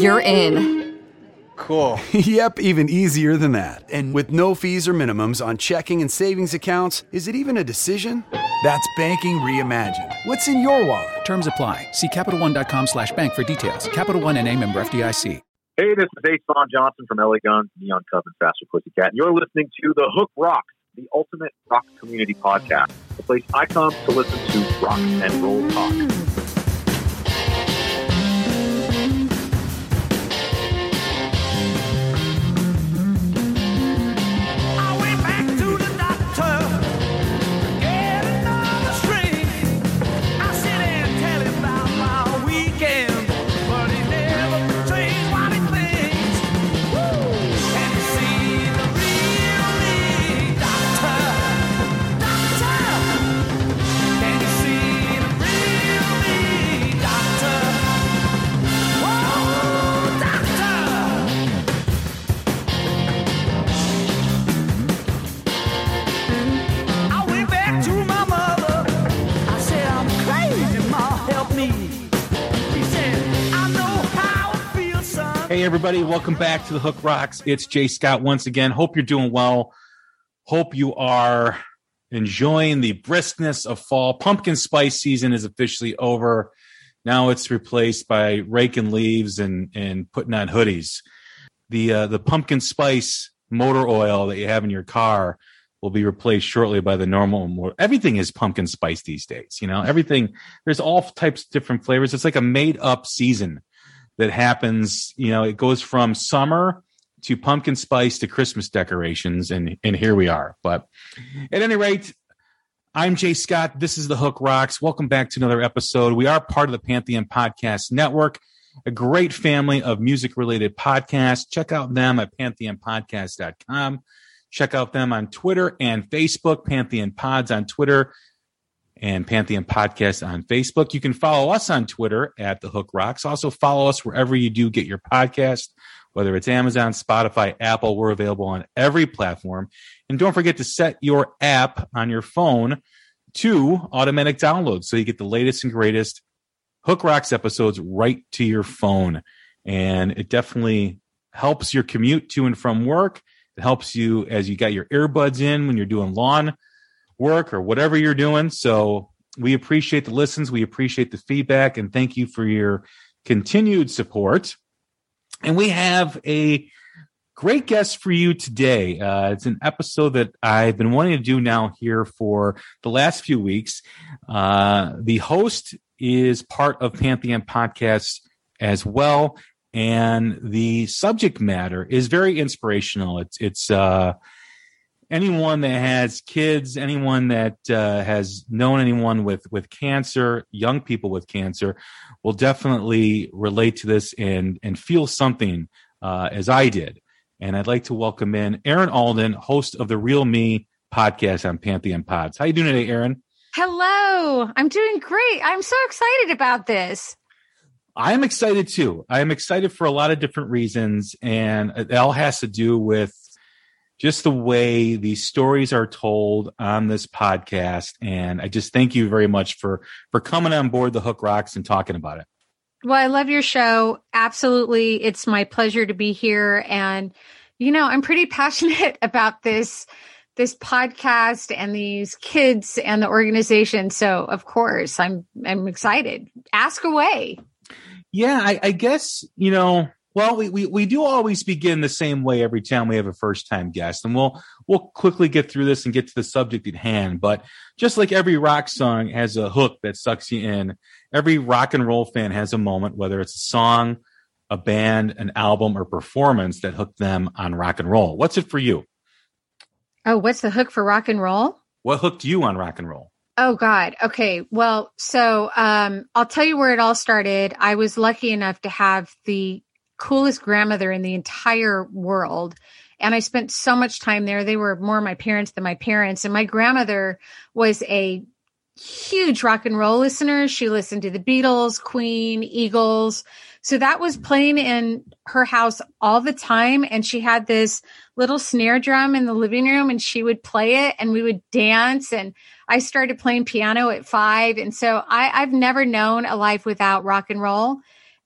You're in. Cool. yep, even easier than that. And with no fees or minimums on checking and savings accounts, is it even a decision? That's banking reimagined. What's in your wallet? Terms apply. See CapitalOne.com slash bank for details. Capital One and a member FDIC. Hey, this is Ace Von Johnson from LA Guns, Neon Cub, and Faster Pussycat. And you're listening to The Hook Rock, the ultimate rock community podcast, the place I come to listen to rock and roll talk. Everybody, welcome back to the Hook Rocks. It's Jay Scott once again. Hope you're doing well. Hope you are enjoying the briskness of fall. Pumpkin spice season is officially over. Now it's replaced by raking leaves and, and putting on hoodies. The, uh, the pumpkin spice motor oil that you have in your car will be replaced shortly by the normal everything is pumpkin spice these days you know everything there's all types of different flavors it's like a made up season that happens. You know, it goes from summer to pumpkin spice to Christmas decorations, and and here we are. But at any rate, I'm Jay Scott. This is the Hook Rocks. Welcome back to another episode. We are part of the Pantheon Podcast Network, a great family of music related podcasts. Check out them at pantheonpodcast.com. Check out them on Twitter and Facebook, Pantheon Pods on Twitter, and Pantheon Podcast on Facebook. You can follow us on Twitter at The Hook Rocks. Also, follow us wherever you do get your podcast, whether it's Amazon, Spotify, Apple. We're available on every platform. And don't forget to set your app on your phone to automatic download so you get the latest and greatest Hook Rocks episodes right to your phone. And it definitely helps your commute to and from work. It helps you as you got your earbuds in when you're doing lawn work or whatever you're doing. So we appreciate the listens, we appreciate the feedback, and thank you for your continued support. And we have a great guest for you today. Uh, it's an episode that I've been wanting to do now here for the last few weeks. Uh, the host is part of Pantheon Podcasts as well, and the subject matter is very inspirational. It's it's uh, anyone that has kids, anyone that uh, has known anyone with with cancer, young people with cancer, will definitely relate to this and and feel something uh, as I did. And I'd like to welcome in Erin Alden, host of the Real Me podcast on Pantheon Pods. How you doing today, Erin? Hello, I'm doing great. I'm so excited about this. I am excited too. I am excited for a lot of different reasons, and it all has to do with just the way these stories are told on this podcast. And I just thank you very much for for coming on board the Hook Rocks and talking about it. Well, I love your show. Absolutely. It's my pleasure to be here. And, you know, I'm pretty passionate about this this podcast and these kids and the organization. So of course I'm I'm excited. Ask away. Yeah, I, I guess, you know, well, we, we, we do always begin the same way every time we have a first time guest, and we'll we'll quickly get through this and get to the subject at hand. But just like every rock song has a hook that sucks you in, every rock and roll fan has a moment, whether it's a song, a band, an album, or performance that hooked them on rock and roll. What's it for you? Oh, what's the hook for rock and roll? What hooked you on rock and roll? Oh God. Okay. Well, so um, I'll tell you where it all started. I was lucky enough to have the coolest grandmother in the entire world. And I spent so much time there. They were more my parents than my parents. And my grandmother was a huge rock and roll listener. She listened to the Beatles, Queen, Eagles. So that was playing in her house all the time. And she had this little snare drum in the living room and she would play it and we would dance. And I started playing piano at five. And so I, I've never known a life without rock and roll.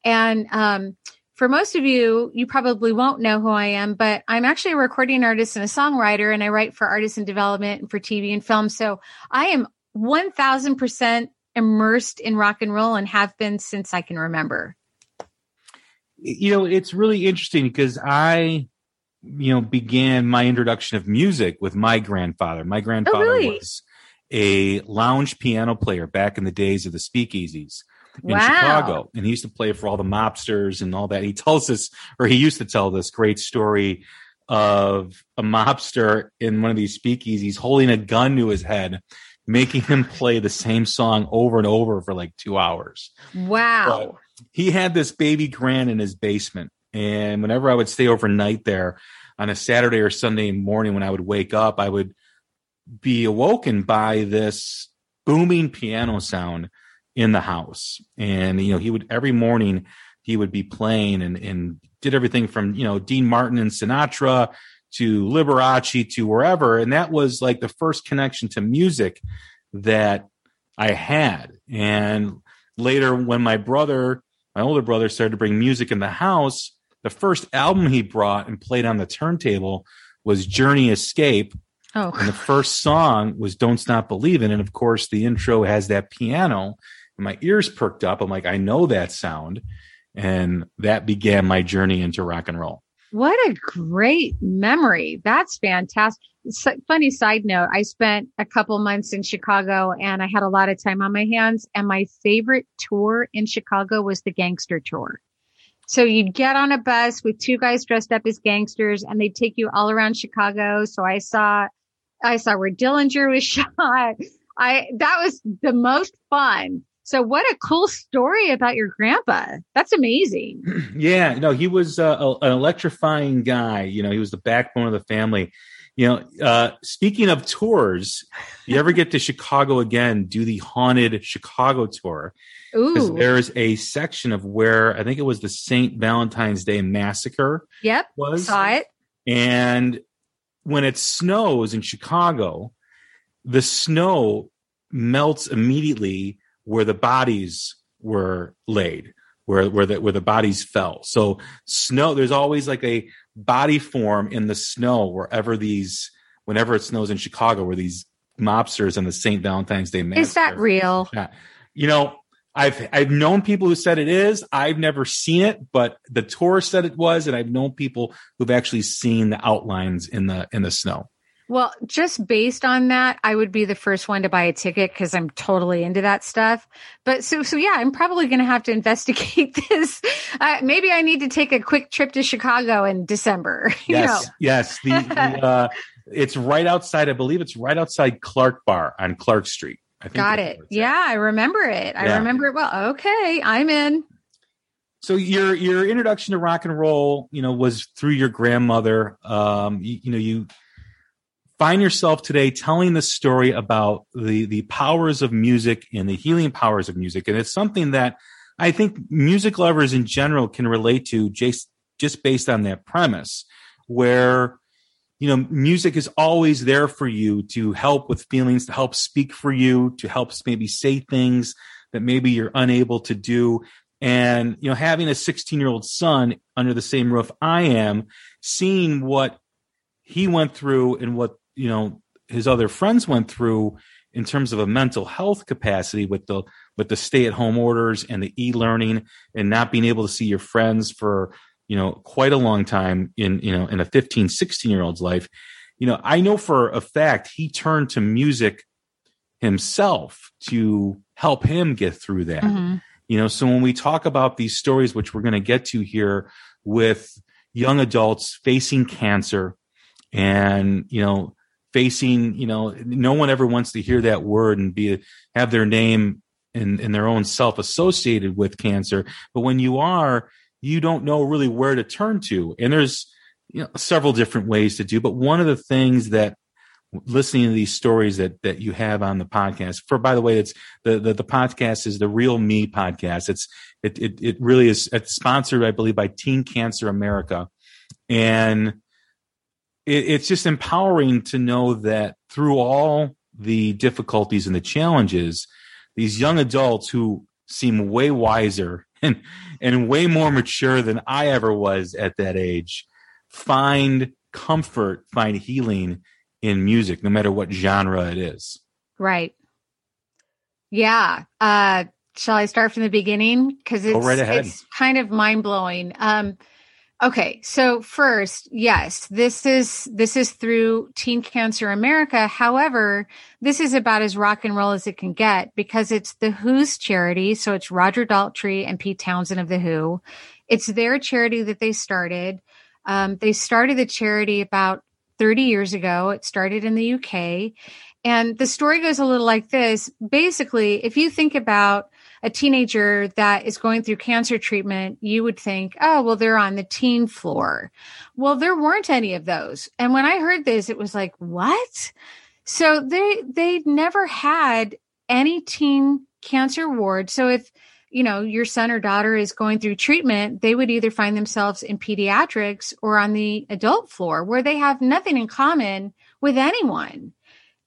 And, um, for most of you, you probably won't know who I am, but I'm actually a recording artist and a songwriter, and I write for artists in development and for TV and film. So I am 1000% immersed in rock and roll and have been since I can remember you know, it's really interesting because I, you know, began my introduction of music with my grandfather. My oh, grandfather oh, really? was a lounge piano player back in the days of the speakeasies in wow. Chicago. And he used to play for all the mobsters and all that. He tells us, or he used to tell this great story of a mobster in one of these speakeasies he's holding a gun to his head, making him play the same song over and over for like two hours. Wow. But he had this baby grand in his basement. And whenever I would stay overnight there on a Saturday or Sunday morning, when I would wake up, I would be awoken by this booming piano sound in the house. And, you know, he would every morning he would be playing and, and did everything from, you know, Dean Martin and Sinatra to Liberace to wherever. And that was like the first connection to music that I had. And later, when my brother my older brother started to bring music in the house. The first album he brought and played on the turntable was Journey Escape. Oh. And the first song was Don't Stop Believing. And of course, the intro has that piano. And my ears perked up. I'm like, I know that sound. And that began my journey into rock and roll. What a great memory. That's fantastic. Funny side note, I spent a couple months in Chicago and I had a lot of time on my hands. And my favorite tour in Chicago was the gangster tour. So you'd get on a bus with two guys dressed up as gangsters and they'd take you all around Chicago. So I saw, I saw where Dillinger was shot. I, that was the most fun so what a cool story about your grandpa. That's amazing. Yeah, no, he was uh, a, an electrifying guy. You know, he was the backbone of the family. You know, uh, speaking of tours, you ever get to Chicago again, do the haunted Chicago tour. Ooh. There's a section of where I think it was the St. Valentine's Day massacre. Yep. Was saw it. And when it snows in Chicago, the snow melts immediately where the bodies were laid, where where the where the bodies fell. So snow, there's always like a body form in the snow wherever these, whenever it snows in Chicago, where these mobsters and the St. Valentine's Day massacre. Is that real? Yeah. You know, I've I've known people who said it is. I've never seen it, but the tour said it was, and I've known people who've actually seen the outlines in the in the snow. Well, just based on that, I would be the first one to buy a ticket because I'm totally into that stuff. But so, so yeah, I'm probably going to have to investigate this. Uh, maybe I need to take a quick trip to Chicago in December. Yes, yes. The, the uh, it's right outside. I believe it's right outside Clark Bar on Clark Street. I think Got it. Yeah, I remember it. I yeah. remember it well. Okay, I'm in. So your your introduction to rock and roll, you know, was through your grandmother. Um, you, you know, you find yourself today telling the story about the the powers of music and the healing powers of music. And it's something that i think music lovers in general can relate to just just based on that premise where you know music is always there for you to help with feelings to help speak for you to help maybe say things that maybe you're unable to do. And you know having a 16 year old son under the same roof i am seeing what he went through and what you know his other friends went through in terms of a mental health capacity with the with the stay at home orders and the e-learning and not being able to see your friends for you know quite a long time in you know in a 15 16 year old's life you know i know for a fact he turned to music himself to help him get through that mm-hmm. You know, so when we talk about these stories, which we're going to get to here with young adults facing cancer and, you know, facing, you know, no one ever wants to hear that word and be, have their name and, their own self associated with cancer. But when you are, you don't know really where to turn to. And there's, you know, several different ways to do, but one of the things that listening to these stories that that you have on the podcast for by the way it's the the, the podcast is the real me podcast it's it, it it really is it's sponsored i believe by teen cancer america and it, it's just empowering to know that through all the difficulties and the challenges these young adults who seem way wiser and and way more mature than i ever was at that age find comfort find healing in music, no matter what genre it is. Right. Yeah. Uh, shall I start from the beginning? Because it's, right it's kind of mind blowing. Um, okay, so first, yes, this is this is through Teen Cancer America. However, this is about as rock and roll as it can get because it's the Who's charity. So it's Roger Daltrey and Pete Townshend of the Who. It's their charity that they started. Um, they started the charity about 30 years ago. It started in the UK. And the story goes a little like this. Basically, if you think about a teenager that is going through cancer treatment, you would think, oh, well, they're on the teen floor. Well, there weren't any of those. And when I heard this, it was like, what? So they, they never had any teen cancer ward. So if, you know, your son or daughter is going through treatment, they would either find themselves in pediatrics or on the adult floor where they have nothing in common with anyone.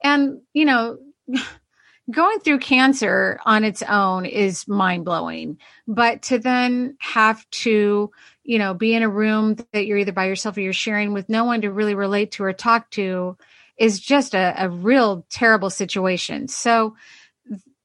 And, you know, going through cancer on its own is mind blowing, but to then have to, you know, be in a room that you're either by yourself or you're sharing with no one to really relate to or talk to is just a, a real terrible situation. So,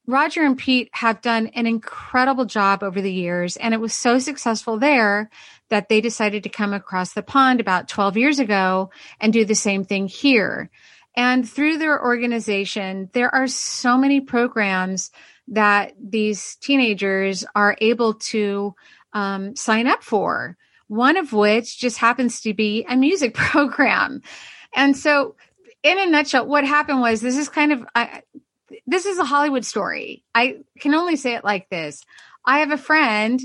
Roger and Pete have done an incredible job over the years, and it was so successful there that they decided to come across the pond about 12 years ago and do the same thing here. And through their organization, there are so many programs that these teenagers are able to um, sign up for. One of which just happens to be a music program. And so, in a nutshell, what happened was this is kind of, I, this is a Hollywood story. I can only say it like this. I have a friend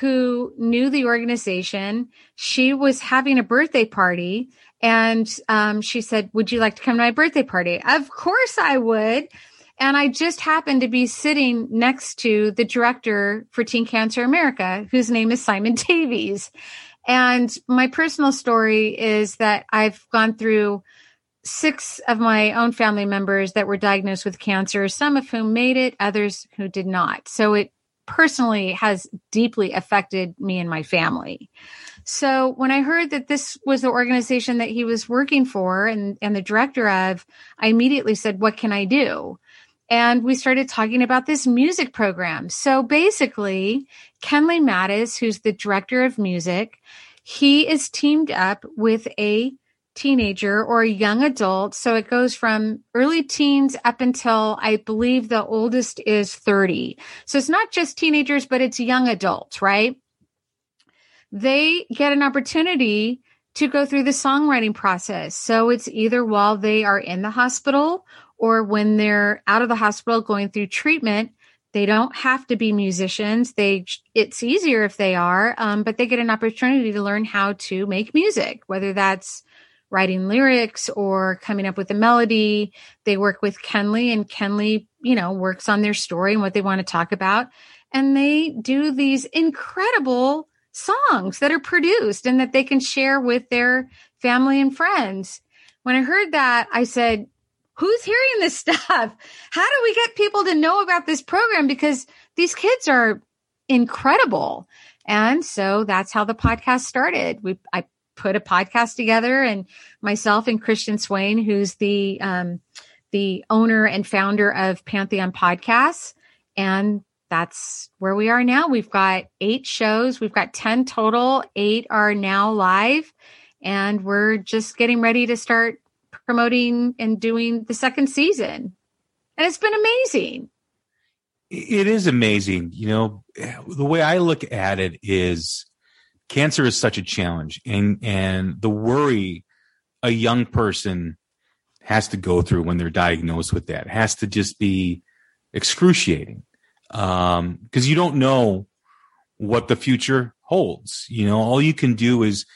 who knew the organization. She was having a birthday party and um, she said, Would you like to come to my birthday party? Of course I would. And I just happened to be sitting next to the director for Teen Cancer America, whose name is Simon Davies. And my personal story is that I've gone through six of my own family members that were diagnosed with cancer, some of whom made it, others who did not. So it personally has deeply affected me and my family. So when I heard that this was the organization that he was working for and, and the director of, I immediately said, What can I do? And we started talking about this music program. So basically, Kenley Mattis, who's the director of music, he is teamed up with a teenager or a young adult. So it goes from early teens up until I believe the oldest is 30. So it's not just teenagers, but it's young adults, right? They get an opportunity to go through the songwriting process. So it's either while they are in the hospital or when they're out of the hospital going through treatment. They don't have to be musicians. They it's easier if they are, um, but they get an opportunity to learn how to make music, whether that's writing lyrics or coming up with a melody. They work with Kenley and Kenley, you know, works on their story and what they want to talk about. And they do these incredible songs that are produced and that they can share with their family and friends. When I heard that, I said, who's hearing this stuff? How do we get people to know about this program? Because these kids are incredible. And so that's how the podcast started. We, I put a podcast together and myself and Christian Swain, who's the, um, the owner and founder of Pantheon Podcasts. And that's where we are now. We've got eight shows. We've got 10 total. Eight are now live and we're just getting ready to start promoting and doing the second season. And it's been amazing. It is amazing. You know, the way I look at it is cancer is such a challenge and, and the worry a young person has to go through when they're diagnosed with that has to just be excruciating. Um, cause you don't know what the future holds. You know, all you can do is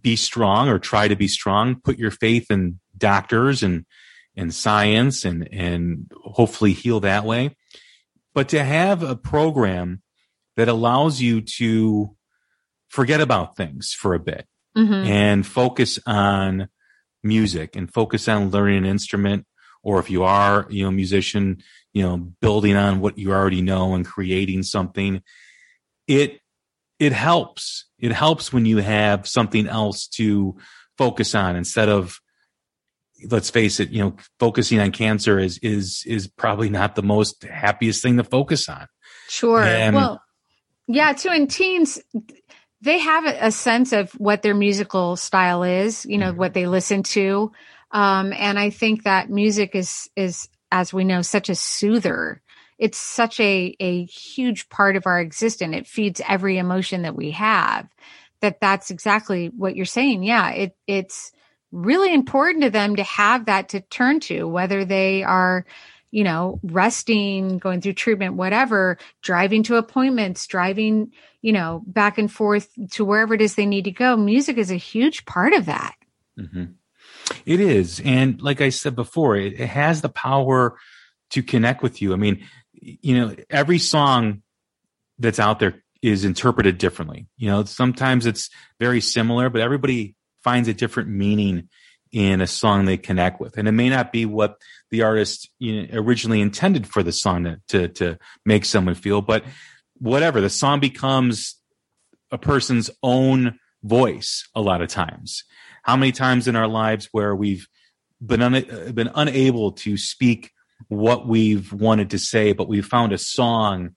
be strong or try to be strong, put your faith in doctors and, and science and, and hopefully heal that way. But to have a program that allows you to forget about things for a bit mm-hmm. and focus on music and focus on learning an instrument. Or if you are, you know, a musician, you know, building on what you already know and creating something, it, it helps. It helps when you have something else to focus on instead of, let's face it, you know, focusing on cancer is, is, is probably not the most happiest thing to focus on. Sure. And, well, yeah, too. And teens, they have a sense of what their musical style is, you know, mm-hmm. what they listen to. Um, and I think that music is, is, as we know, such a soother. It's such a, a huge part of our existence. It feeds every emotion that we have that that's exactly what you're saying. Yeah. It, it's really important to them to have that to turn to, whether they are, you know, resting, going through treatment, whatever, driving to appointments, driving, you know, back and forth to wherever it is they need to go. Music is a huge part of that. Mm-hmm. It is. And like I said before, it, it has the power to connect with you. I mean, you know, every song that's out there is interpreted differently. You know, sometimes it's very similar, but everybody finds a different meaning in a song they connect with. And it may not be what the artist you know, originally intended for the song to, to, to make someone feel, but whatever the song becomes a person's own voice a lot of times. How many times in our lives where we've been un- been unable to speak what we've wanted to say, but we've found a song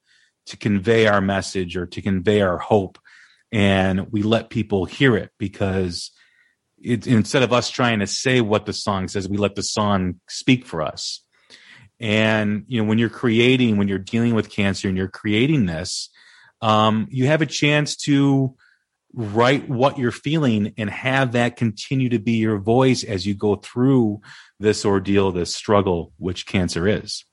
to convey our message or to convey our hope, and we let people hear it because it, instead of us trying to say what the song says, we let the song speak for us. And you know, when you're creating, when you're dealing with cancer, and you're creating this, um, you have a chance to write what you're feeling and have that continue to be your voice as you go through this ordeal, this struggle, which cancer is.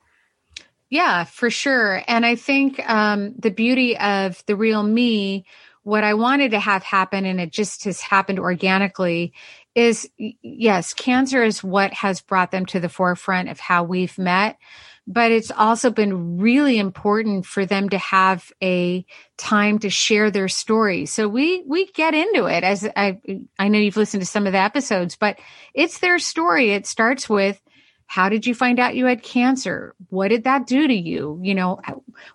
Yeah, for sure. And I think um, the beauty of the real me what I wanted to have happen, and it just has happened organically, is yes, cancer is what has brought them to the forefront of how we've met. But it's also been really important for them to have a time to share their story. So we, we get into it as I, I know you've listened to some of the episodes, but it's their story. It starts with, how did you find out you had cancer? What did that do to you? You know,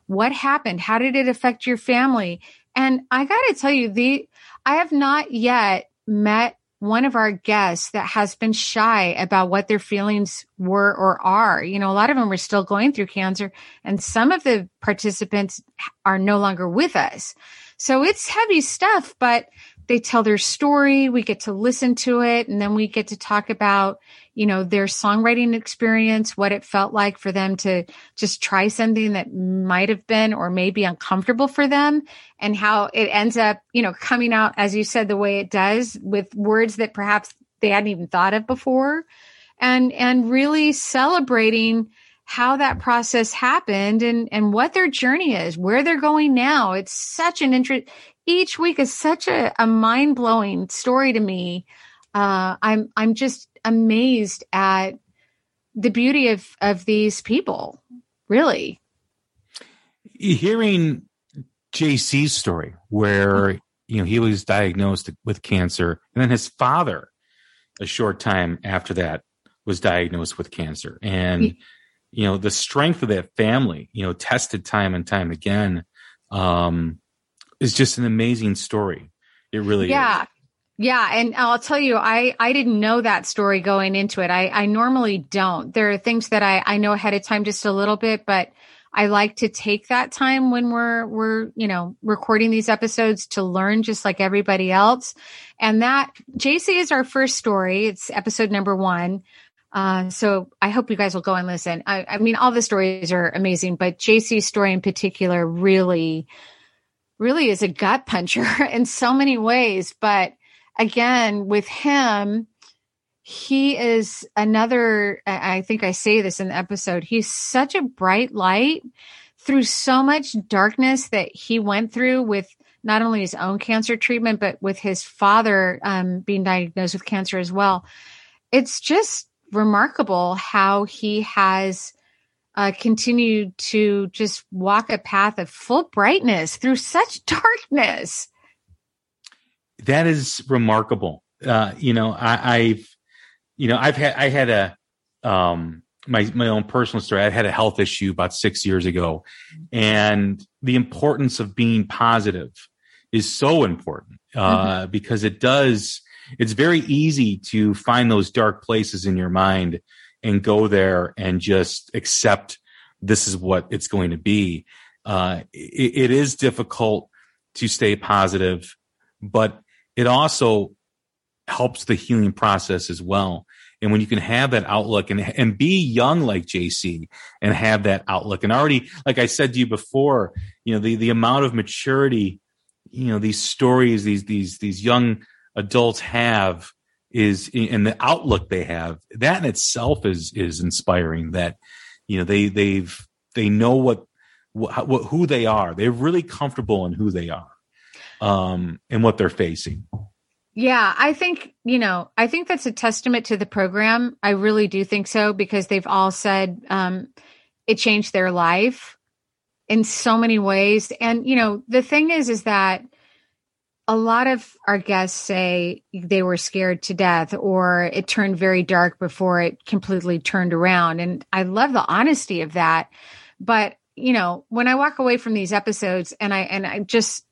what happened? How did it affect your family? And I got to tell you, the I have not yet met one of our guests that has been shy about what their feelings were or are. You know, a lot of them are still going through cancer, and some of the participants are no longer with us. So it's heavy stuff, but they tell their story. We get to listen to it, and then we get to talk about, you know, their songwriting experience, what it felt like for them to just try something that might have been or may be uncomfortable for them and how it ends up, you know, coming out, as you said, the way it does with words that perhaps they hadn't even thought of before and, and really celebrating how that process happened and, and what their journey is, where they're going now. It's such an interest. Each week is such a, a mind blowing story to me. Uh, I'm, I'm just amazed at the beauty of of these people really hearing jc's story where you know he was diagnosed with cancer and then his father a short time after that was diagnosed with cancer and you know the strength of that family you know tested time and time again um is just an amazing story it really yeah is. Yeah, and I'll tell you, I I didn't know that story going into it. I I normally don't. There are things that I I know ahead of time just a little bit, but I like to take that time when we're we're you know recording these episodes to learn just like everybody else. And that JC is our first story. It's episode number one. Uh, so I hope you guys will go and listen. I, I mean, all the stories are amazing, but JC's story in particular really, really is a gut puncher in so many ways. But again, with him, he is another, I think I say this in the episode, he's such a bright light through so much darkness that he went through with not only his own cancer treatment, but with his father um, being diagnosed with cancer as well. It's just remarkable how he has uh, continued to just walk a path of full brightness through such darkness. That is remarkable. Uh, you know, I, I've, you know, I've had, I had a, um, my my own personal story. I had a health issue about six years ago, and the importance of being positive is so important uh, mm-hmm. because it does. It's very easy to find those dark places in your mind and go there and just accept this is what it's going to be. Uh, it, it is difficult to stay positive, but it also helps the healing process as well. And when you can have that outlook and, and be young like JC and have that outlook and already, like I said to you before, you know, the, the amount of maturity, you know, these stories, these, these, these young adults have is, and the outlook they have, that in itself is, is inspiring that, you know, they, they've, they know what, what, what who they are. They're really comfortable in who they are, um, and what they're facing. Yeah, I think, you know, I think that's a testament to the program. I really do think so because they've all said um, it changed their life in so many ways. And, you know, the thing is, is that a lot of our guests say they were scared to death or it turned very dark before it completely turned around. And I love the honesty of that. But, you know, when I walk away from these episodes and I, and I just,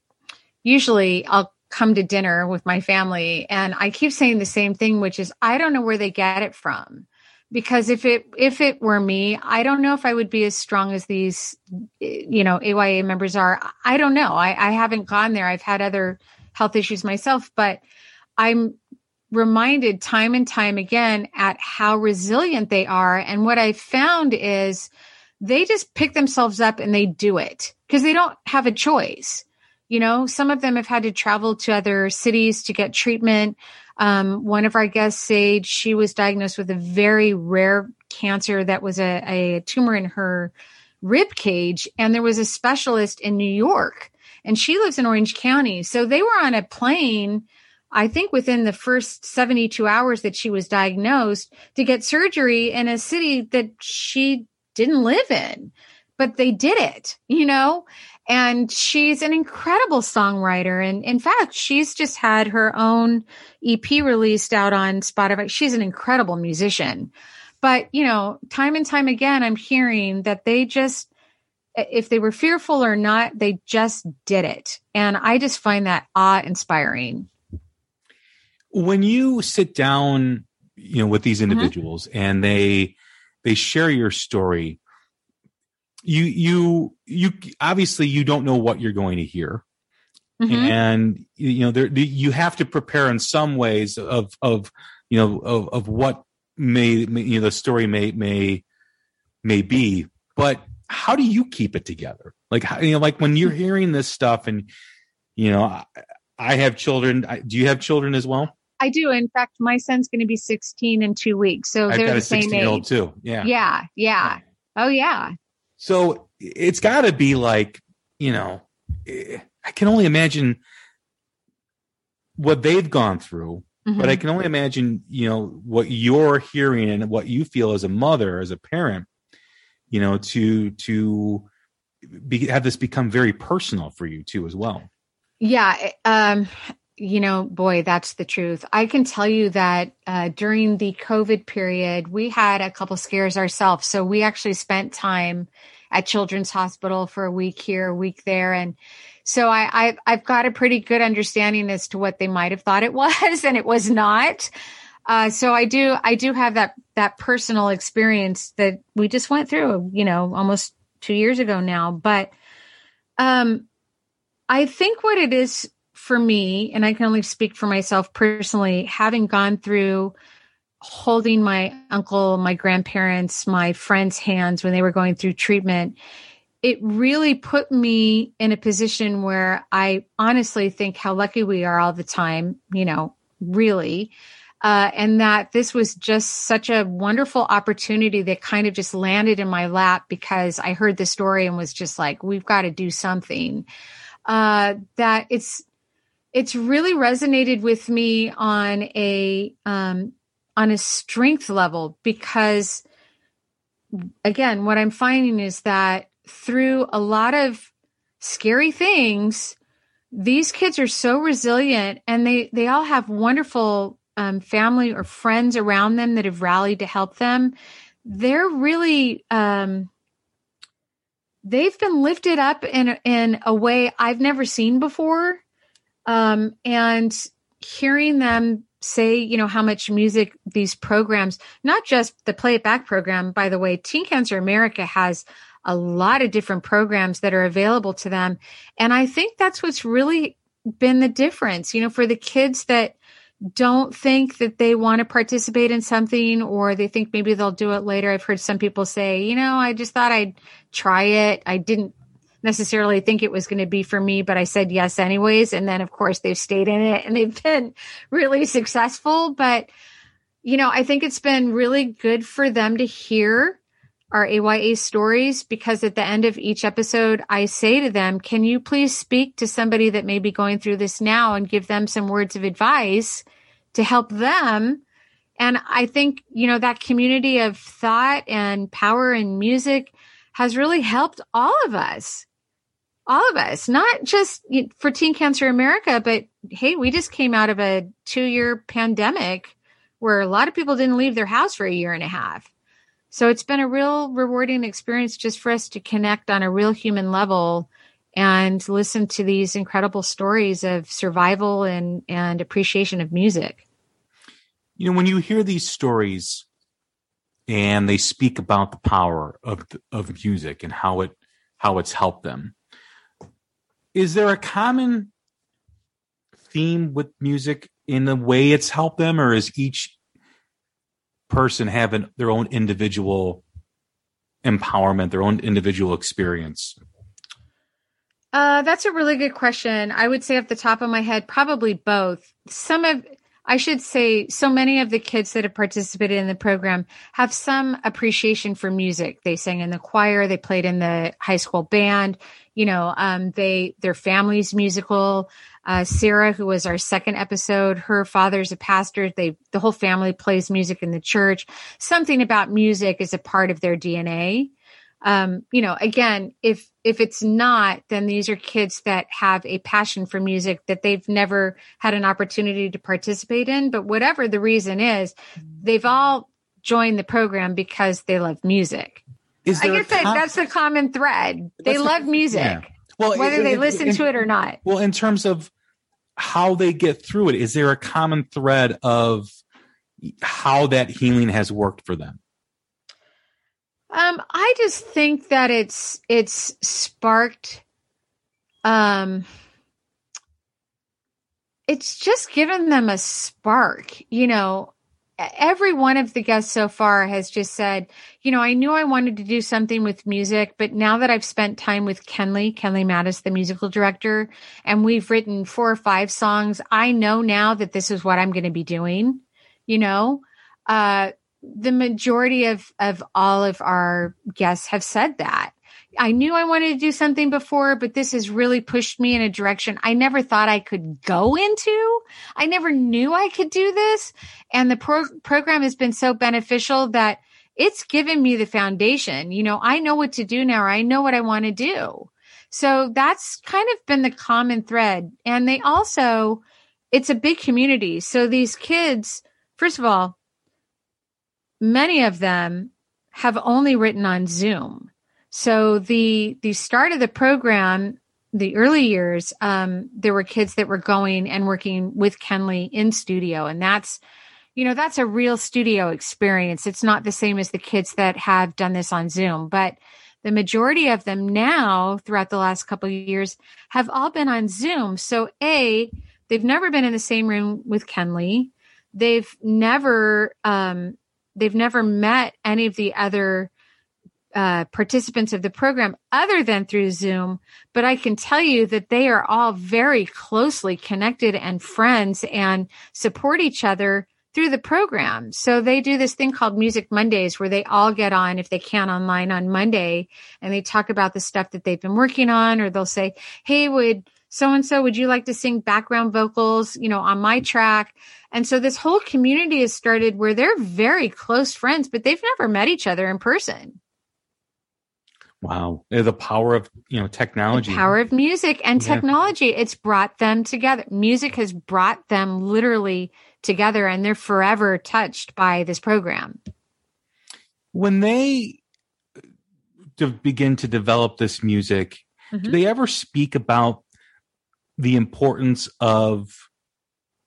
usually I'll come to dinner with my family and I keep saying the same thing which is I don't know where they get it from because if it if it were me I don't know if I would be as strong as these you know AYA members are I don't know I, I haven't gone there I've had other health issues myself but I'm reminded time and time again at how resilient they are. And what I found is they just pick themselves up and they do it because they don't have a choice. You know, some of them have had to travel to other cities to get treatment. Um, one of our guests said she was diagnosed with a very rare cancer that was a, a tumor in her rib cage, and there was a specialist in New York, and she lives in Orange County. So they were on a plane. I think within the first 72 hours that she was diagnosed to get surgery in a city that she didn't live in, but they did it, you know? and she's an incredible songwriter and in fact she's just had her own ep released out on spotify she's an incredible musician but you know time and time again i'm hearing that they just if they were fearful or not they just did it and i just find that awe inspiring when you sit down you know with these mm-hmm. individuals mm-hmm. and they they share your story you you you obviously you don't know what you're going to hear mm-hmm. and you know there you have to prepare in some ways of of you know of, of what may, may you know the story may may may be but how do you keep it together like how, you know like when you're hearing this stuff and you know i, I have children I, do you have children as well I do. In fact, my son's going to be 16 in two weeks. So I've they're got the a same 16 age. too. Yeah. Yeah. Yeah. Oh, yeah. So it's got to be like, you know, I can only imagine what they've gone through, mm-hmm. but I can only imagine, you know, what you're hearing and what you feel as a mother, as a parent, you know, to to be, have this become very personal for you too, as well. Yeah, eh, um, you know, boy, that's the truth. I can tell you that uh, during the COVID period, we had a couple scares ourselves. So we actually spent time at Children's Hospital for a week here, a week there, and so I, I I've got a pretty good understanding as to what they might have thought it was, and it was not. Uh, so I do I do have that that personal experience that we just went through, you know, almost two years ago now. But um, I think what it is for me, and I can only speak for myself personally, having gone through holding my uncle, my grandparents, my friends' hands when they were going through treatment, it really put me in a position where I honestly think how lucky we are all the time, you know, really. Uh, and that this was just such a wonderful opportunity that kind of just landed in my lap because I heard the story and was just like, we've got to do something. Uh, that it's it's really resonated with me on a um, on a strength level because again, what I'm finding is that through a lot of scary things, these kids are so resilient and they they all have wonderful um, family or friends around them that have rallied to help them. They're really um, they've been lifted up in in a way I've never seen before, um, and hearing them say, you know, how much music these programs, not just the Play It Back program, by the way, Teen Cancer America has a lot of different programs that are available to them. And I think that's what's really been the difference, you know, for the kids that don't think that they want to participate in something or they think maybe they'll do it later. I've heard some people say, you know, I just thought I'd try it. I didn't necessarily think it was going to be for me, but I said yes anyways. And then of course they've stayed in it and they've been really successful. But, you know, I think it's been really good for them to hear our AYA stories because at the end of each episode, I say to them, can you please speak to somebody that may be going through this now and give them some words of advice to help them? And I think, you know, that community of thought and power and music has really helped all of us. All of us, not just for Teen Cancer America, but hey, we just came out of a two year pandemic where a lot of people didn't leave their house for a year and a half so it's been a real rewarding experience just for us to connect on a real human level and listen to these incredible stories of survival and, and appreciation of music. You know, when you hear these stories and they speak about the power of of music and how it how it's helped them, is there a common theme with music in the way it's helped them, or is each person having their own individual empowerment, their own individual experience? Uh, that's a really good question. I would say off the top of my head, probably both. Some of, I should say, so many of the kids that have participated in the program have some appreciation for music. They sang in the choir, they played in the high school band. You know, um, they their family's musical. Uh, Sarah, who was our second episode, her father's a pastor. They, the whole family plays music in the church. Something about music is a part of their DNA. Um, you know, again, if, if it's not, then these are kids that have a passion for music that they've never had an opportunity to participate in. But whatever the reason is, they've all joined the program because they love music. Is I there a guess that, com- that's the common thread. They That's love the- music, yeah. Well, whether it- they it- listen in- to it or not. Well, in terms of how they get through it, is there a common thread of how that healing has worked for them? Um, I just think that it's it's sparked um it's just given them a spark, you know. Every one of the guests so far has just said, you know, I knew I wanted to do something with music, but now that I've spent time with Kenley, Kenley Mattis, the musical director, and we've written four or five songs, I know now that this is what I'm going to be doing, you know. Uh the majority of of all of our guests have said that. I knew I wanted to do something before, but this has really pushed me in a direction I never thought I could go into. I never knew I could do this. And the pro- program has been so beneficial that it's given me the foundation. You know, I know what to do now, or I know what I want to do. So that's kind of been the common thread. And they also, it's a big community. So these kids, first of all, many of them have only written on Zoom. So the the start of the program, the early years, um, there were kids that were going and working with Kenley in studio, and that's you know that's a real studio experience. It's not the same as the kids that have done this on Zoom, but the majority of them now throughout the last couple of years have all been on Zoom. So a they've never been in the same room with Kenley they've never um, they've never met any of the other uh, participants of the program other than through Zoom, but I can tell you that they are all very closely connected and friends and support each other through the program. So they do this thing called Music Mondays where they all get on if they can online on Monday and they talk about the stuff that they've been working on or they'll say, Hey, would so and so, would you like to sing background vocals, you know, on my track? And so this whole community has started where they're very close friends, but they've never met each other in person. Wow. The power of, you know, technology. The power of music and yeah. technology. It's brought them together. Music has brought them literally together and they're forever touched by this program. When they to begin to develop this music, mm-hmm. do they ever speak about the importance of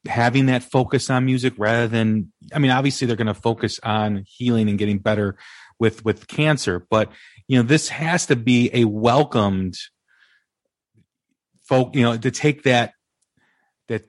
having that focus on music rather than I mean obviously they're going to focus on healing and getting better with with cancer, but you know, this has to be a welcomed folk, you know, to take that, that,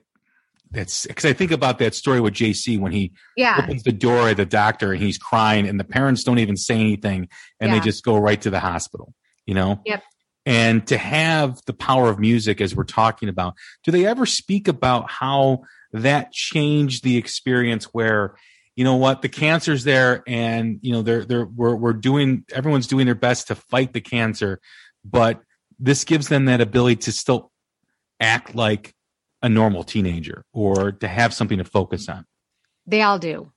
that's because I think about that story with JC when he yeah. opens the door at the doctor and he's crying and the parents don't even say anything and yeah. they just go right to the hospital, you know? Yep. And to have the power of music as we're talking about, do they ever speak about how that changed the experience where you know what? The cancer's there and you know they're they're we're, we're doing everyone's doing their best to fight the cancer but this gives them that ability to still act like a normal teenager or to have something to focus on. They all do.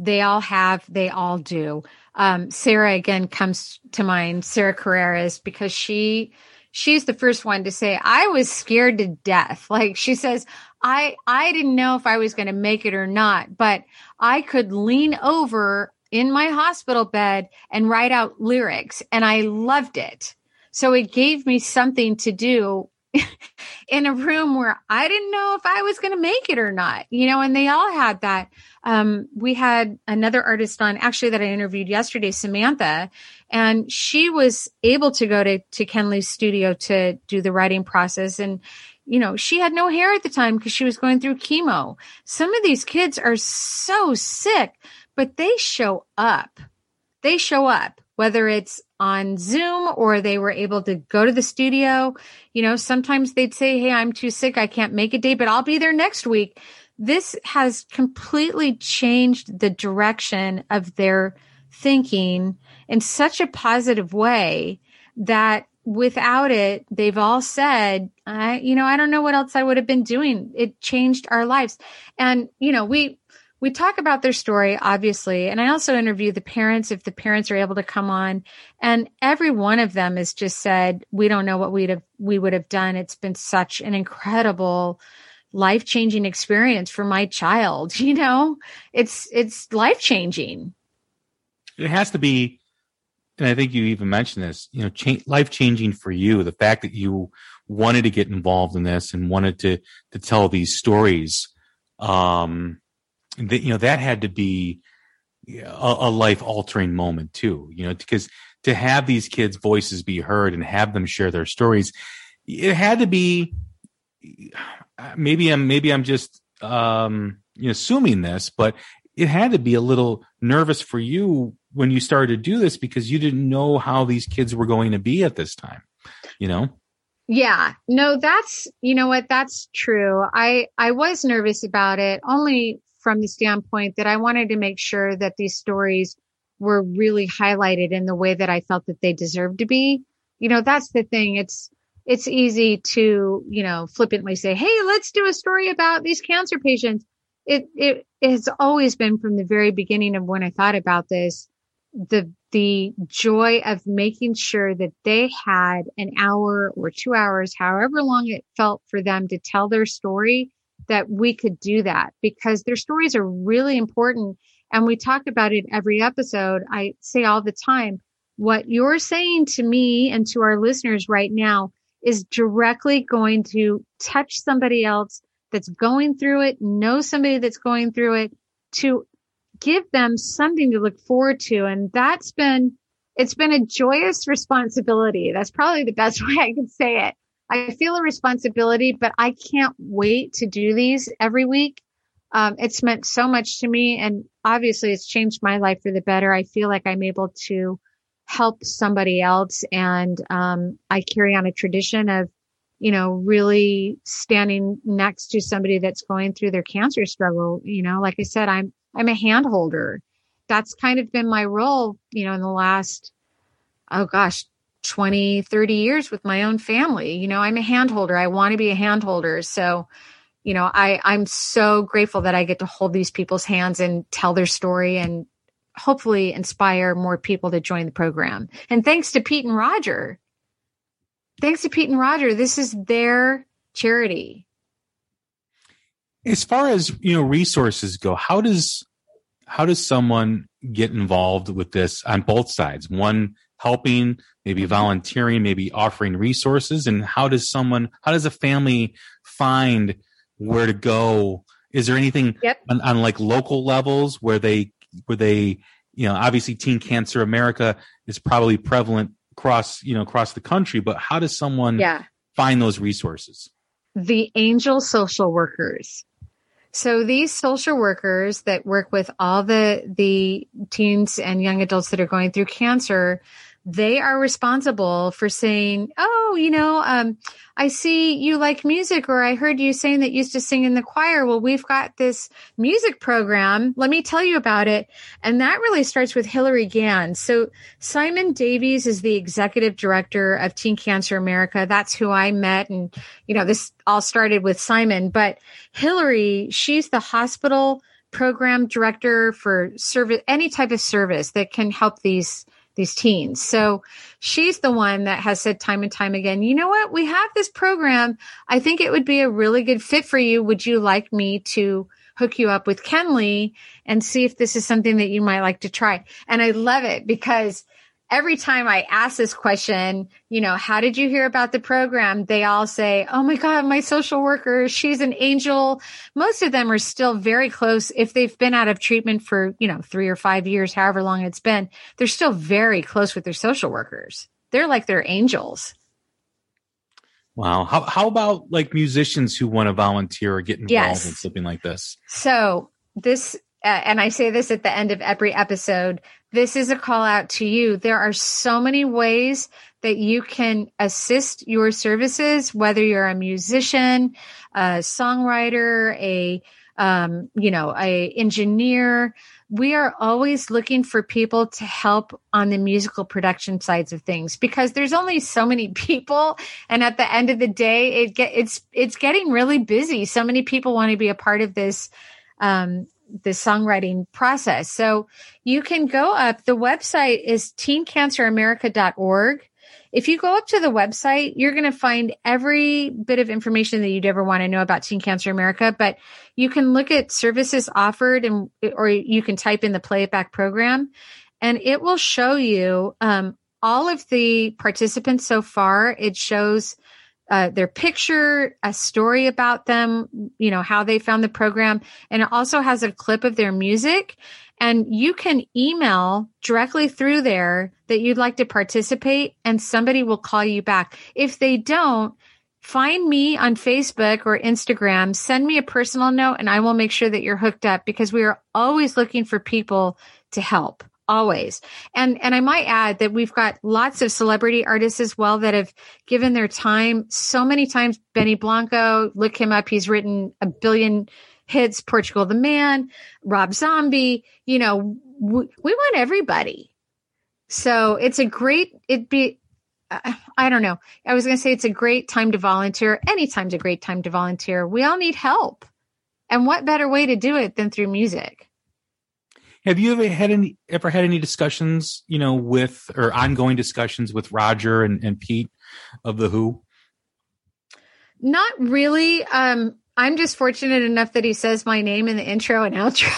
They all have they all do. Um, sarah again comes to mind. Sarah carreras because she she's the first one to say i was scared to death. Like she says I I didn't know if I was going to make it or not, but I could lean over in my hospital bed and write out lyrics and I loved it. So it gave me something to do in a room where I didn't know if I was going to make it or not, you know, and they all had that. Um, we had another artist on actually that I interviewed yesterday, Samantha, and she was able to go to, to Kenley's studio to do the writing process. And you know, she had no hair at the time because she was going through chemo. Some of these kids are so sick, but they show up. They show up, whether it's on Zoom or they were able to go to the studio. You know, sometimes they'd say, Hey, I'm too sick. I can't make a day, but I'll be there next week. This has completely changed the direction of their thinking in such a positive way that without it, they've all said, I, you know, I don't know what else I would have been doing. It changed our lives. And, you know, we, we talk about their story, obviously. And I also interview the parents if the parents are able to come on. And every one of them has just said, we don't know what we'd have, we would have done. It's been such an incredible, life changing experience for my child. You know, it's, it's life changing. It has to be and I think you even mentioned this, you know, cha- life changing for you. The fact that you wanted to get involved in this and wanted to to tell these stories, um, that you know that had to be a, a life altering moment too. You know, because to have these kids' voices be heard and have them share their stories, it had to be. Maybe I'm maybe I'm just um, you know assuming this, but it had to be a little nervous for you when you started to do this because you didn't know how these kids were going to be at this time, you know? Yeah, no, that's, you know what? That's true. I, I was nervous about it only from the standpoint that I wanted to make sure that these stories were really highlighted in the way that I felt that they deserved to be. You know, that's the thing. It's, it's easy to, you know, flippantly say, Hey, let's do a story about these cancer patients. It, it, has always been from the very beginning of when I thought about this the the joy of making sure that they had an hour or two hours, however long it felt for them to tell their story, that we could do that because their stories are really important. And we talk about it every episode. I say all the time, what you're saying to me and to our listeners right now is directly going to touch somebody else that's going through it, know somebody that's going through it to give them something to look forward to. And that's been, it's been a joyous responsibility. That's probably the best way I can say it. I feel a responsibility, but I can't wait to do these every week. Um, it's meant so much to me. And obviously, it's changed my life for the better. I feel like I'm able to help somebody else. And um, I carry on a tradition of, you know, really standing next to somebody that's going through their cancer struggle. You know, like I said, I'm I'm a hand holder. That's kind of been my role, you know, in the last, oh gosh, 20, 30 years with my own family. You know, I'm a hand holder. I want to be a hand holder. So, you know, I, I'm so grateful that I get to hold these people's hands and tell their story and hopefully inspire more people to join the program. And thanks to Pete and Roger. Thanks to Pete and Roger. This is their charity. As far as, you know, resources go, how does how does someone get involved with this on both sides? One helping, maybe volunteering, maybe offering resources, and how does someone how does a family find where to go? Is there anything yep. on, on like local levels where they where they you know obviously teen cancer america is probably prevalent across you know across the country but how does someone yeah. find those resources the angel social workers so these social workers that work with all the the teens and young adults that are going through cancer they are responsible for saying, Oh, you know, um, I see you like music, or I heard you saying that you used to sing in the choir. Well, we've got this music program. Let me tell you about it. And that really starts with Hillary Gann. So Simon Davies is the executive director of Teen Cancer America. That's who I met. And, you know, this all started with Simon, but Hillary, she's the hospital program director for service, any type of service that can help these these teens. So she's the one that has said time and time again, you know what? We have this program. I think it would be a really good fit for you. Would you like me to hook you up with Kenley and see if this is something that you might like to try? And I love it because every time I ask this question, you know, how did you hear about the program? They all say, Oh my God, my social worker, she's an angel. Most of them are still very close. If they've been out of treatment for, you know, three or five years, however long it's been, they're still very close with their social workers. They're like their angels. Wow. How, how about like musicians who want to volunteer or get involved Yes. in something like this? So this, and I say this at the end of every episode, this is a call out to you. There are so many ways that you can assist your services, whether you're a musician, a songwriter, a, um, you know, a engineer. We are always looking for people to help on the musical production sides of things because there's only so many people. And at the end of the day, it get, it's, it's getting really busy. So many people want to be a part of this, um, the songwriting process. So you can go up. The website is teencanceramerica.org. If you go up to the website, you're going to find every bit of information that you'd ever want to know about Teen Cancer America, but you can look at services offered and, or you can type in the playback program and it will show you, um, all of the participants so far. It shows uh, their picture, a story about them, you know, how they found the program. And it also has a clip of their music. And you can email directly through there that you'd like to participate and somebody will call you back. If they don't, find me on Facebook or Instagram, send me a personal note and I will make sure that you're hooked up because we are always looking for people to help always. And and I might add that we've got lots of celebrity artists as well that have given their time so many times. Benny Blanco, look him up. He's written a billion hits. Portugal the Man, Rob Zombie. You know, we, we want everybody. So it's a great. It'd be. I, I don't know. I was going to say it's a great time to volunteer. Anytime's a great time to volunteer. We all need help. And what better way to do it than through music? Have you ever had any ever had any discussions, you know, with or ongoing discussions with Roger and, and Pete of the Who? Not really. Um, I'm just fortunate enough that he says my name in the intro and outro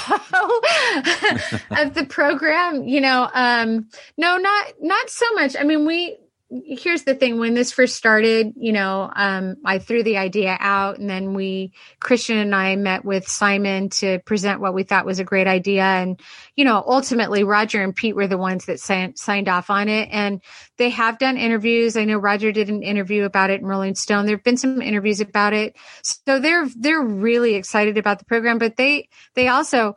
of the program. You know, um, no, not not so much. I mean, we here's the thing. When this first started you know um, i threw the idea out and then we christian and i met with simon to present what we thought was a great idea. And you know ultimately roger and pete were the ones that signed, signed off on it. And they have done interviews. I know roger did an interview about it in rolling stone. There have been some interviews about it. So they're they're really excited about the program but they they also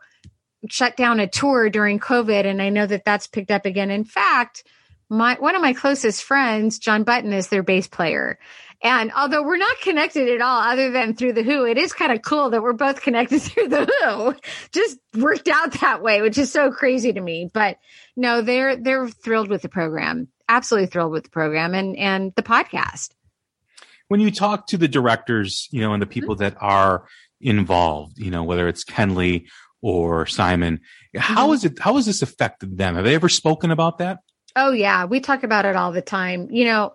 shut down a tour during covid. And i know that that's picked up again. In fact my one of my closest friends, Jon Button, is their bass player. And although we're not connected at all, other than through the Who, it is kind of cool that we're both connected through the Who. Just worked out that way, which is so crazy to me. But no, they're they're thrilled with the program, absolutely thrilled with the program and and the podcast. When you talk to the directors, you know, and the people mm-hmm. that are involved, you know, whether it's Kenley or Simon, how mm-hmm. is it? How has this affected them? Have they ever spoken about that? Oh yeah, we talk about it all the time. You know,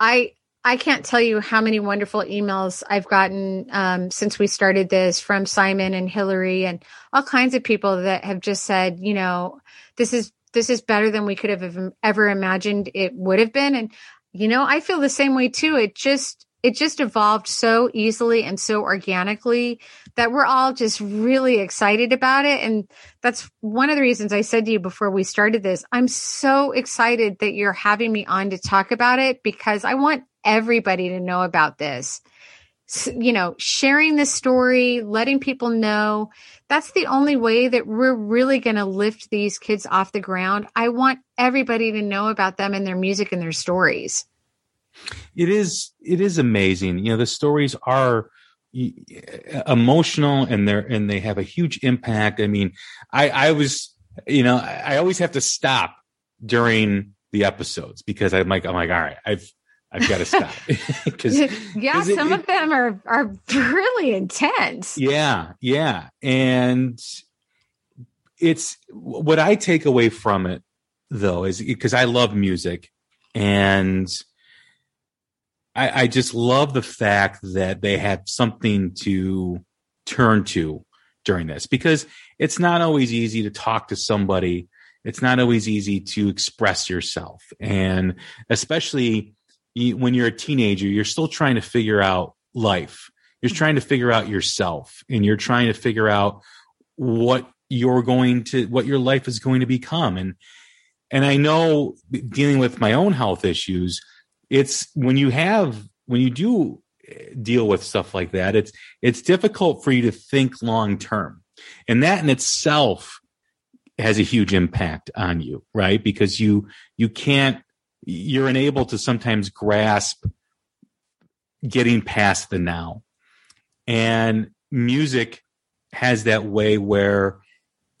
I I can't tell you how many wonderful emails I've gotten um, since we started this from Simon and Hillary and all kinds of people that have just said, you know, this is this is better than we could have ever imagined it would have been. And you know, I feel the same way too. It just it just evolved so easily and so organically that we're all just really excited about it. And that's one of the reasons I said to you before we started this, I'm so excited that you're having me on to talk about it because I want everybody to know about this. So, you know, sharing the story, letting people know that's the only way that we're really going to lift these kids off the ground. I want everybody to know about them and their music and their stories. It is it is amazing. You know, the stories are emotional and they're and they have a huge impact. I mean, I I was you know I always have to stop during the episodes because I'm like I'm like all right I've I've got to stop because yeah cause some it, of them are are really intense. Yeah, yeah, and it's what I take away from it though is because I love music and I, I just love the fact that they had something to turn to during this because it's not always easy to talk to somebody. It's not always easy to express yourself. And especially when you're a teenager, you're still trying to figure out life. You're mm-hmm. trying to figure out yourself and you're trying to figure out what you're going to, what your life is going to become. And, and I know dealing with my own health issues, it's when you have when you do eh, deal with stuff like that it's it's difficult for you to think long term and that in itself has a huge impact on you right because you you can't you're unable to sometimes grasp getting past the now and music has that way where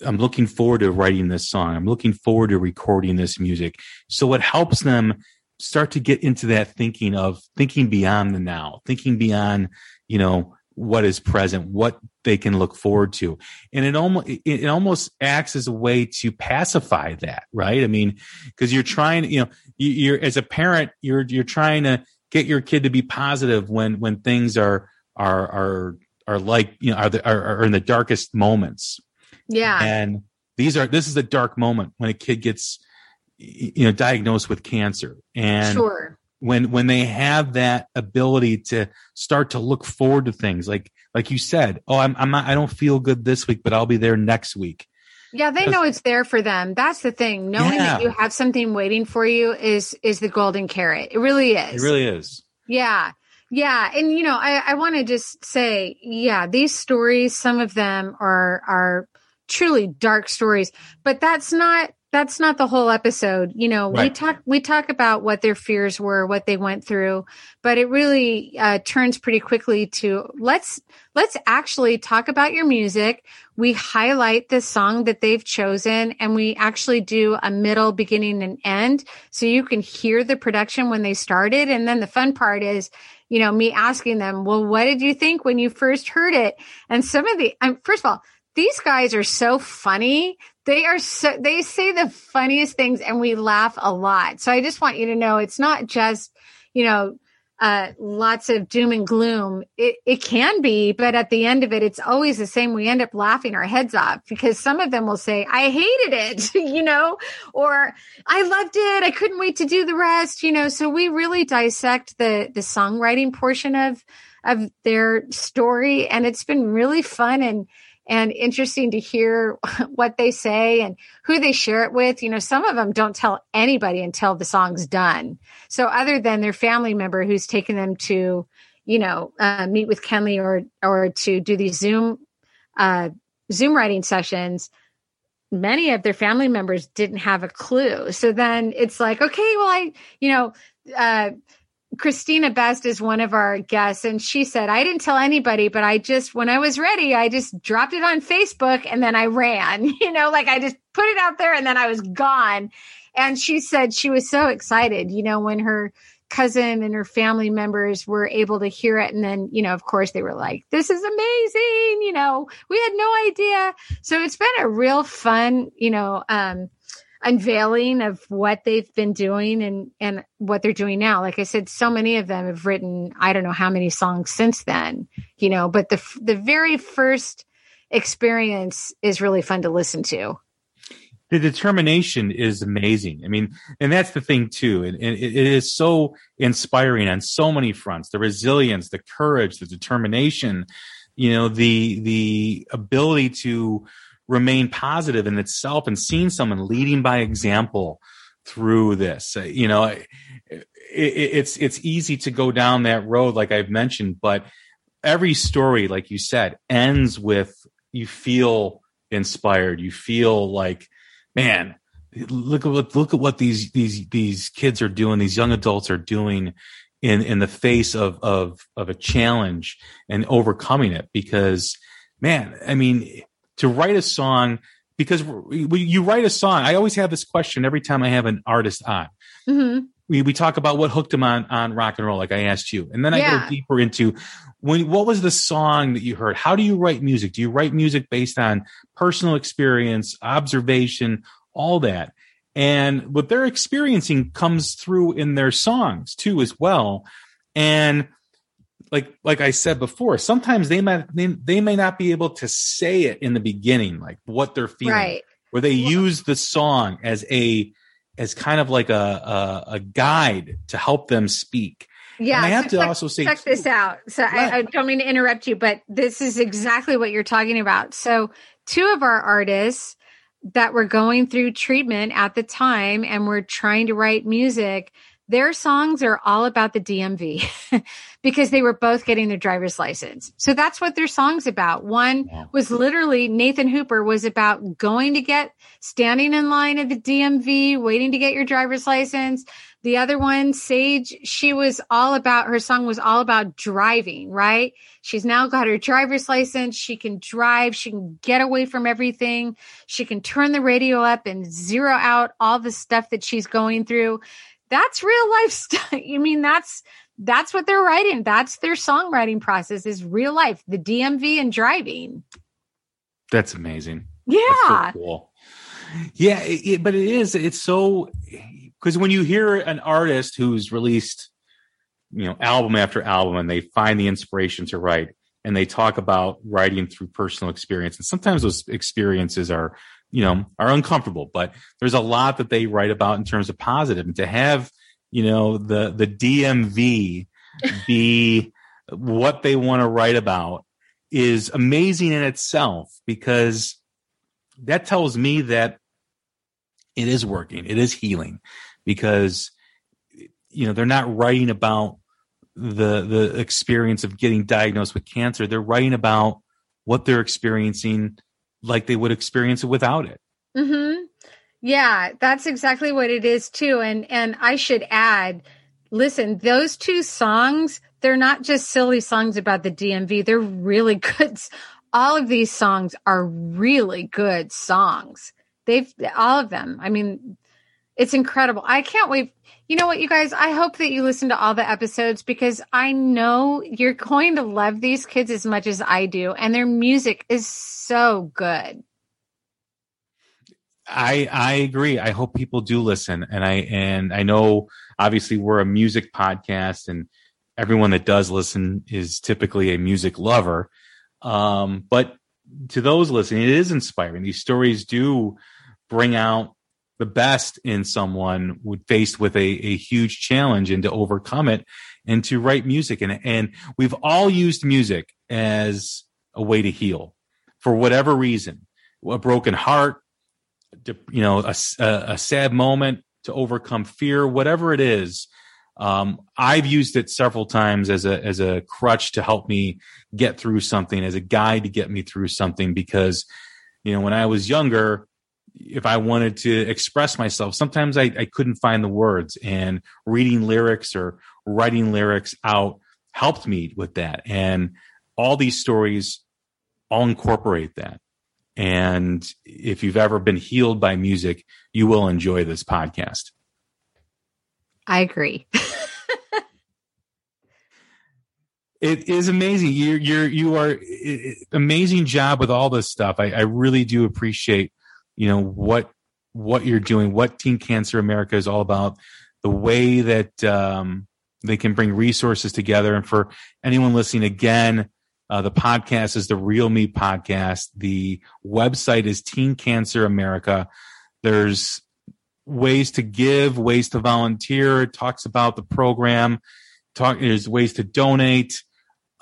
I'm looking forward to writing this song. I'm looking forward to recording this music. So it helps them start to get into that thinking of thinking beyond the now, thinking beyond, you know, what is present, what they can look forward to. And it almost, it almost acts as a way to pacify that, right? I mean, cause you're trying, you know, you're, as a parent, you're, you're trying to get your kid to be positive when, when things are, are, are, are like, you know, are, the, are, are in the darkest moments. Yeah. And these are, this is a dark moment when a kid gets, you know diagnosed with cancer. And sure. when when they have that ability to start to look forward to things like like you said oh i'm i'm not i don't feel good this week but i'll be there next week. Yeah they know it's there for them. That's the thing. Knowing yeah. that you have something waiting for you is is the golden carrot. It really is. It really is. Yeah. Yeah. And you know i i want to just say yeah these stories some of them are are truly dark stories but that's not that's not the whole episode. You know, right. we talk we talk about what their fears were, what they went through, but it really uh, turns pretty quickly to let's let's actually talk about your music. We highlight the song that they've chosen, and we actually do a middle, beginning, and end, so you can hear the production when they started. And then the fun part is you know, me asking them, well, what did you think when you first heard it? And some of the, um, first of all, these guys are so funny they are so, they say the funniest things and we laugh a lot. So I just want you to know it's not just, you know, uh, lots of doom and gloom. It, it can be, but at the end of it, it's always the same. We end up laughing our heads off because some of them will say, I hated it, you know, or I loved it. I couldn't wait to do the rest, you know. So we really dissect the, the songwriting portion of, of their story. And it's been really fun and, and interesting to hear what they say and who they share it with. You know, some of them don't tell anybody until the song's done. So other than their family member who's taken them to, you know, uh, meet with Kenley or or to do these Zoom uh, Zoom writing sessions, many of their family members didn't have a clue. So then it's like, okay, well, I, you know, uh, Christina Best is one of our guests, and she said, I didn't tell anybody, but I just, when I was ready, I just dropped it on Facebook and then I ran, you know, like I just put it out there and then I was gone. And she said she was so excited, you know, when her cousin and her family members were able to hear it. And then, you know, of course, they were like, this is amazing. You know, we had no idea. So it's been a real fun, you know, um, unveiling of what they've been doing and and what they're doing now. Like i said so many of them have written i don't know how many songs since then you know but the the very first experience is really fun to listen to. The determination is amazing. I mean and that's the thing too and, and it is so inspiring on so many fronts. The resilience the courage the determination you know the the ability to remain positive in itself and seeing someone leading by example through this. Uh, you know, it, it, it's it's easy to go down that road, like I've mentioned, but every story, like you said, ends with you feel inspired. You feel like, man, look at what look at what these these these kids are doing. These young adults are doing in in the face of of of a challenge and overcoming it. Because, man, I mean to write a song because you write a song. I always have this question every time I have an artist on. Mm-hmm. We, we talk about what hooked them on, on rock and roll, like I asked you. And then I yeah. go deeper into when, what was the song that you heard? How do you write music? Do you write music based on personal experience, observation, all that? And what they're experiencing comes through in their songs too, as well. And like like I said before, sometimes they might they, they may not be able to say it in the beginning, like what they're feeling, right. where they use the song as a as kind of like a a, a guide to help them speak. Yeah, and I have so to check, also say check this out. So I, I don't mean to interrupt you, but this is exactly what you're talking about. So two of our artists that were going through treatment at the time and were trying to write music their songs are all about the DMV because they were both getting their driver's license. So that's what their song's about. One was literally Nathan Hooper was about going to get standing in line at the DMV, waiting to get your driver's license. The other one, Sage, she was all about her song was all about driving, right? She's now got her driver's license. She can drive. She can get away from everything. She can turn the radio up and zero out all the stuff that she's going through that's real life stuff. You mean that's that's what they're writing. That's their songwriting process is real life, the DMV and driving. That's amazing. Yeah. That's so cool. Yeah, it, it, but it is. It's so because when you hear an artist who's released, you know, album after album, and they find the inspiration to write, and they talk about writing through personal experience, and sometimes those experiences are you know are uncomfortable but there's a lot that they write about in terms of positive. and to have you know the the dmv be what they want to write about is amazing in itself because that tells me that it is working it is healing because you know they're not writing about the the experience of getting diagnosed with cancer they're writing about what they're experiencing like they would experience it without it. Mm-hmm. Yeah, that's exactly what it is too. And and I should add, listen, those two songs, they're not just silly songs about the DMV. They're really good. All of these songs are really good songs. They've all of them. I mean, it's incredible. I can't wait. You know what, you guys? I hope that you listen to all the episodes because I know you're going to love these kids as much as I do, and their music is so good. I I agree. I hope people do listen, and I and I know obviously we're a music podcast, and everyone that does listen is typically a music lover. Um, but to those listening, it is inspiring. These stories do bring out the best in someone would faced with a, a huge challenge and to overcome it and to write music. And, and we've all used music as a way to heal for whatever reason, a broken heart, you know, a, a sad moment to overcome fear, whatever it is. Um, I've used it several times as a as a crutch to help me get through something, as a guide to get me through something. Because you know, when I was younger, if I wanted to express myself, sometimes I, I couldn't find the words, and reading lyrics or writing lyrics out helped me with that. And all these stories all incorporate that. And if you've ever been healed by music, you will enjoy this podcast. I agree. it is amazing. You're, you're, you are amazing job with all this stuff. I, I really do appreciate, you know, what, what you're doing, what Teen Cancer America is all about, the way that, um, they can bring resources together. And for anyone listening again, uh, the podcast is the Real Me podcast. The website is Teen Cancer America. There's ways to give, ways to volunteer. It talks about the program. Talk, there's ways to donate.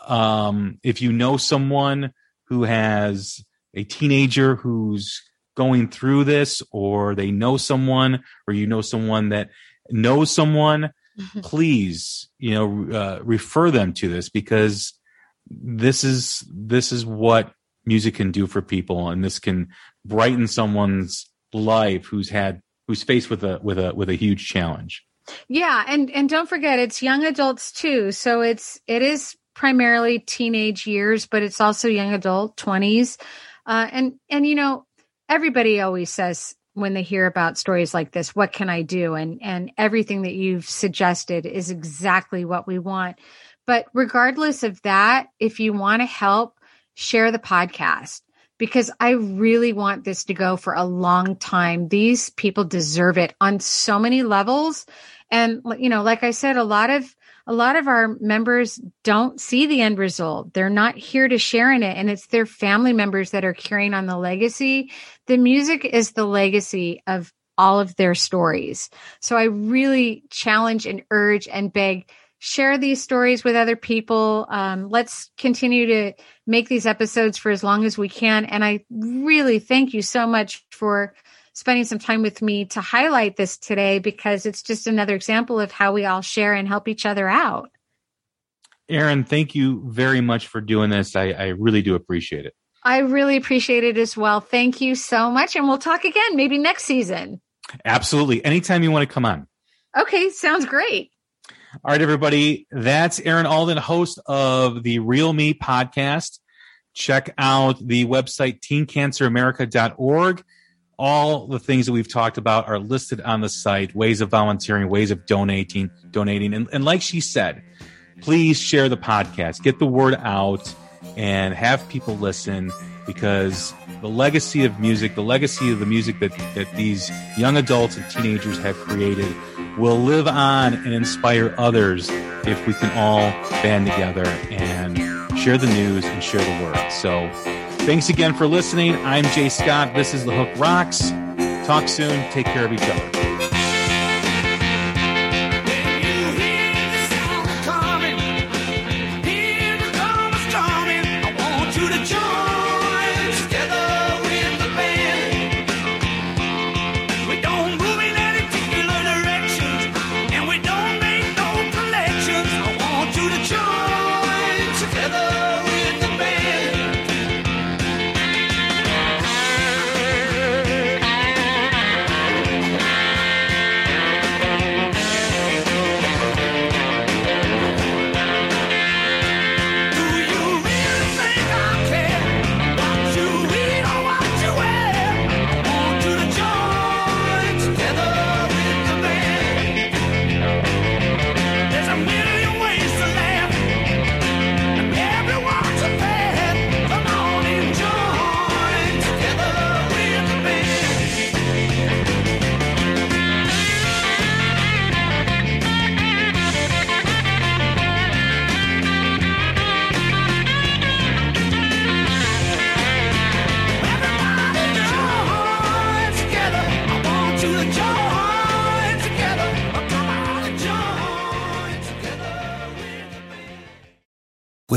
Um, if you know someone who has a teenager who's going through this, or they know someone, or you know someone that knows someone, mm-hmm. please, you know, uh, refer them to this because this is this is what music can do for people and this can brighten someone's life who's had who's faced with a with a with a huge challenge yeah and and don't forget it's young adults too so it's it is primarily teenage years but it's also young adult 20s uh, and and you know everybody always says when they hear about stories like this what can i do and and everything that you've suggested is exactly what we want but regardless of that, if you want to help, share the podcast because I really want this to go for a long time. These people deserve it on so many levels. And, you know, like I said, a lot of, a lot of our members don't see the end result. They're not here to share in it. And it's their family members that are carrying on the legacy. The music is the legacy of all of their stories. So I really challenge and urge and beg share these stories with other people. Um, let's continue to make these episodes for as long as we can. And I really thank you so much for spending some time with me to highlight this today because it's just another example of how we all share and help each other out. Erin, thank you very much for doing this. I, I really do appreciate it. I really appreciate it as well. Thank you so much. And we'll talk again, maybe next season. Absolutely. Anytime you want to come on. Okay, sounds great. All right, everybody. That's Erin Alden, host of the Real Me podcast. Check out the website teencanceramerica.org. All the things that we've talked about are listed on the site, ways of volunteering, ways of donating, donating. And, and like she said, please share the podcast, get the word out and have people listen because the legacy of music, the legacy of the music that, that these young adults and teenagers have created will live on and inspire others if we can all band together and share the news and share the word. So thanks again for listening. I'm Jay Scott. This is The Hook Rocks. Talk soon. Take care of each other.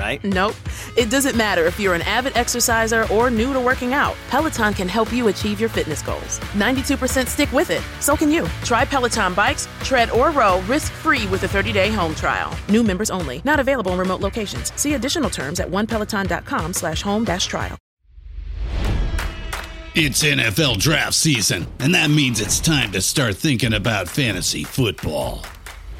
right? Nope. It doesn't matter if you're an avid exerciser or new to working out. Peloton can help you achieve your fitness goals. 92% stick with it. So can you. Try Peloton bikes, tread or row risk-free with a 30-day home trial. New members only. Not available in remote locations. See additional terms at onepeloton.com slash home dash trial. It's NFL draft season, and that means it's time to start thinking about fantasy football.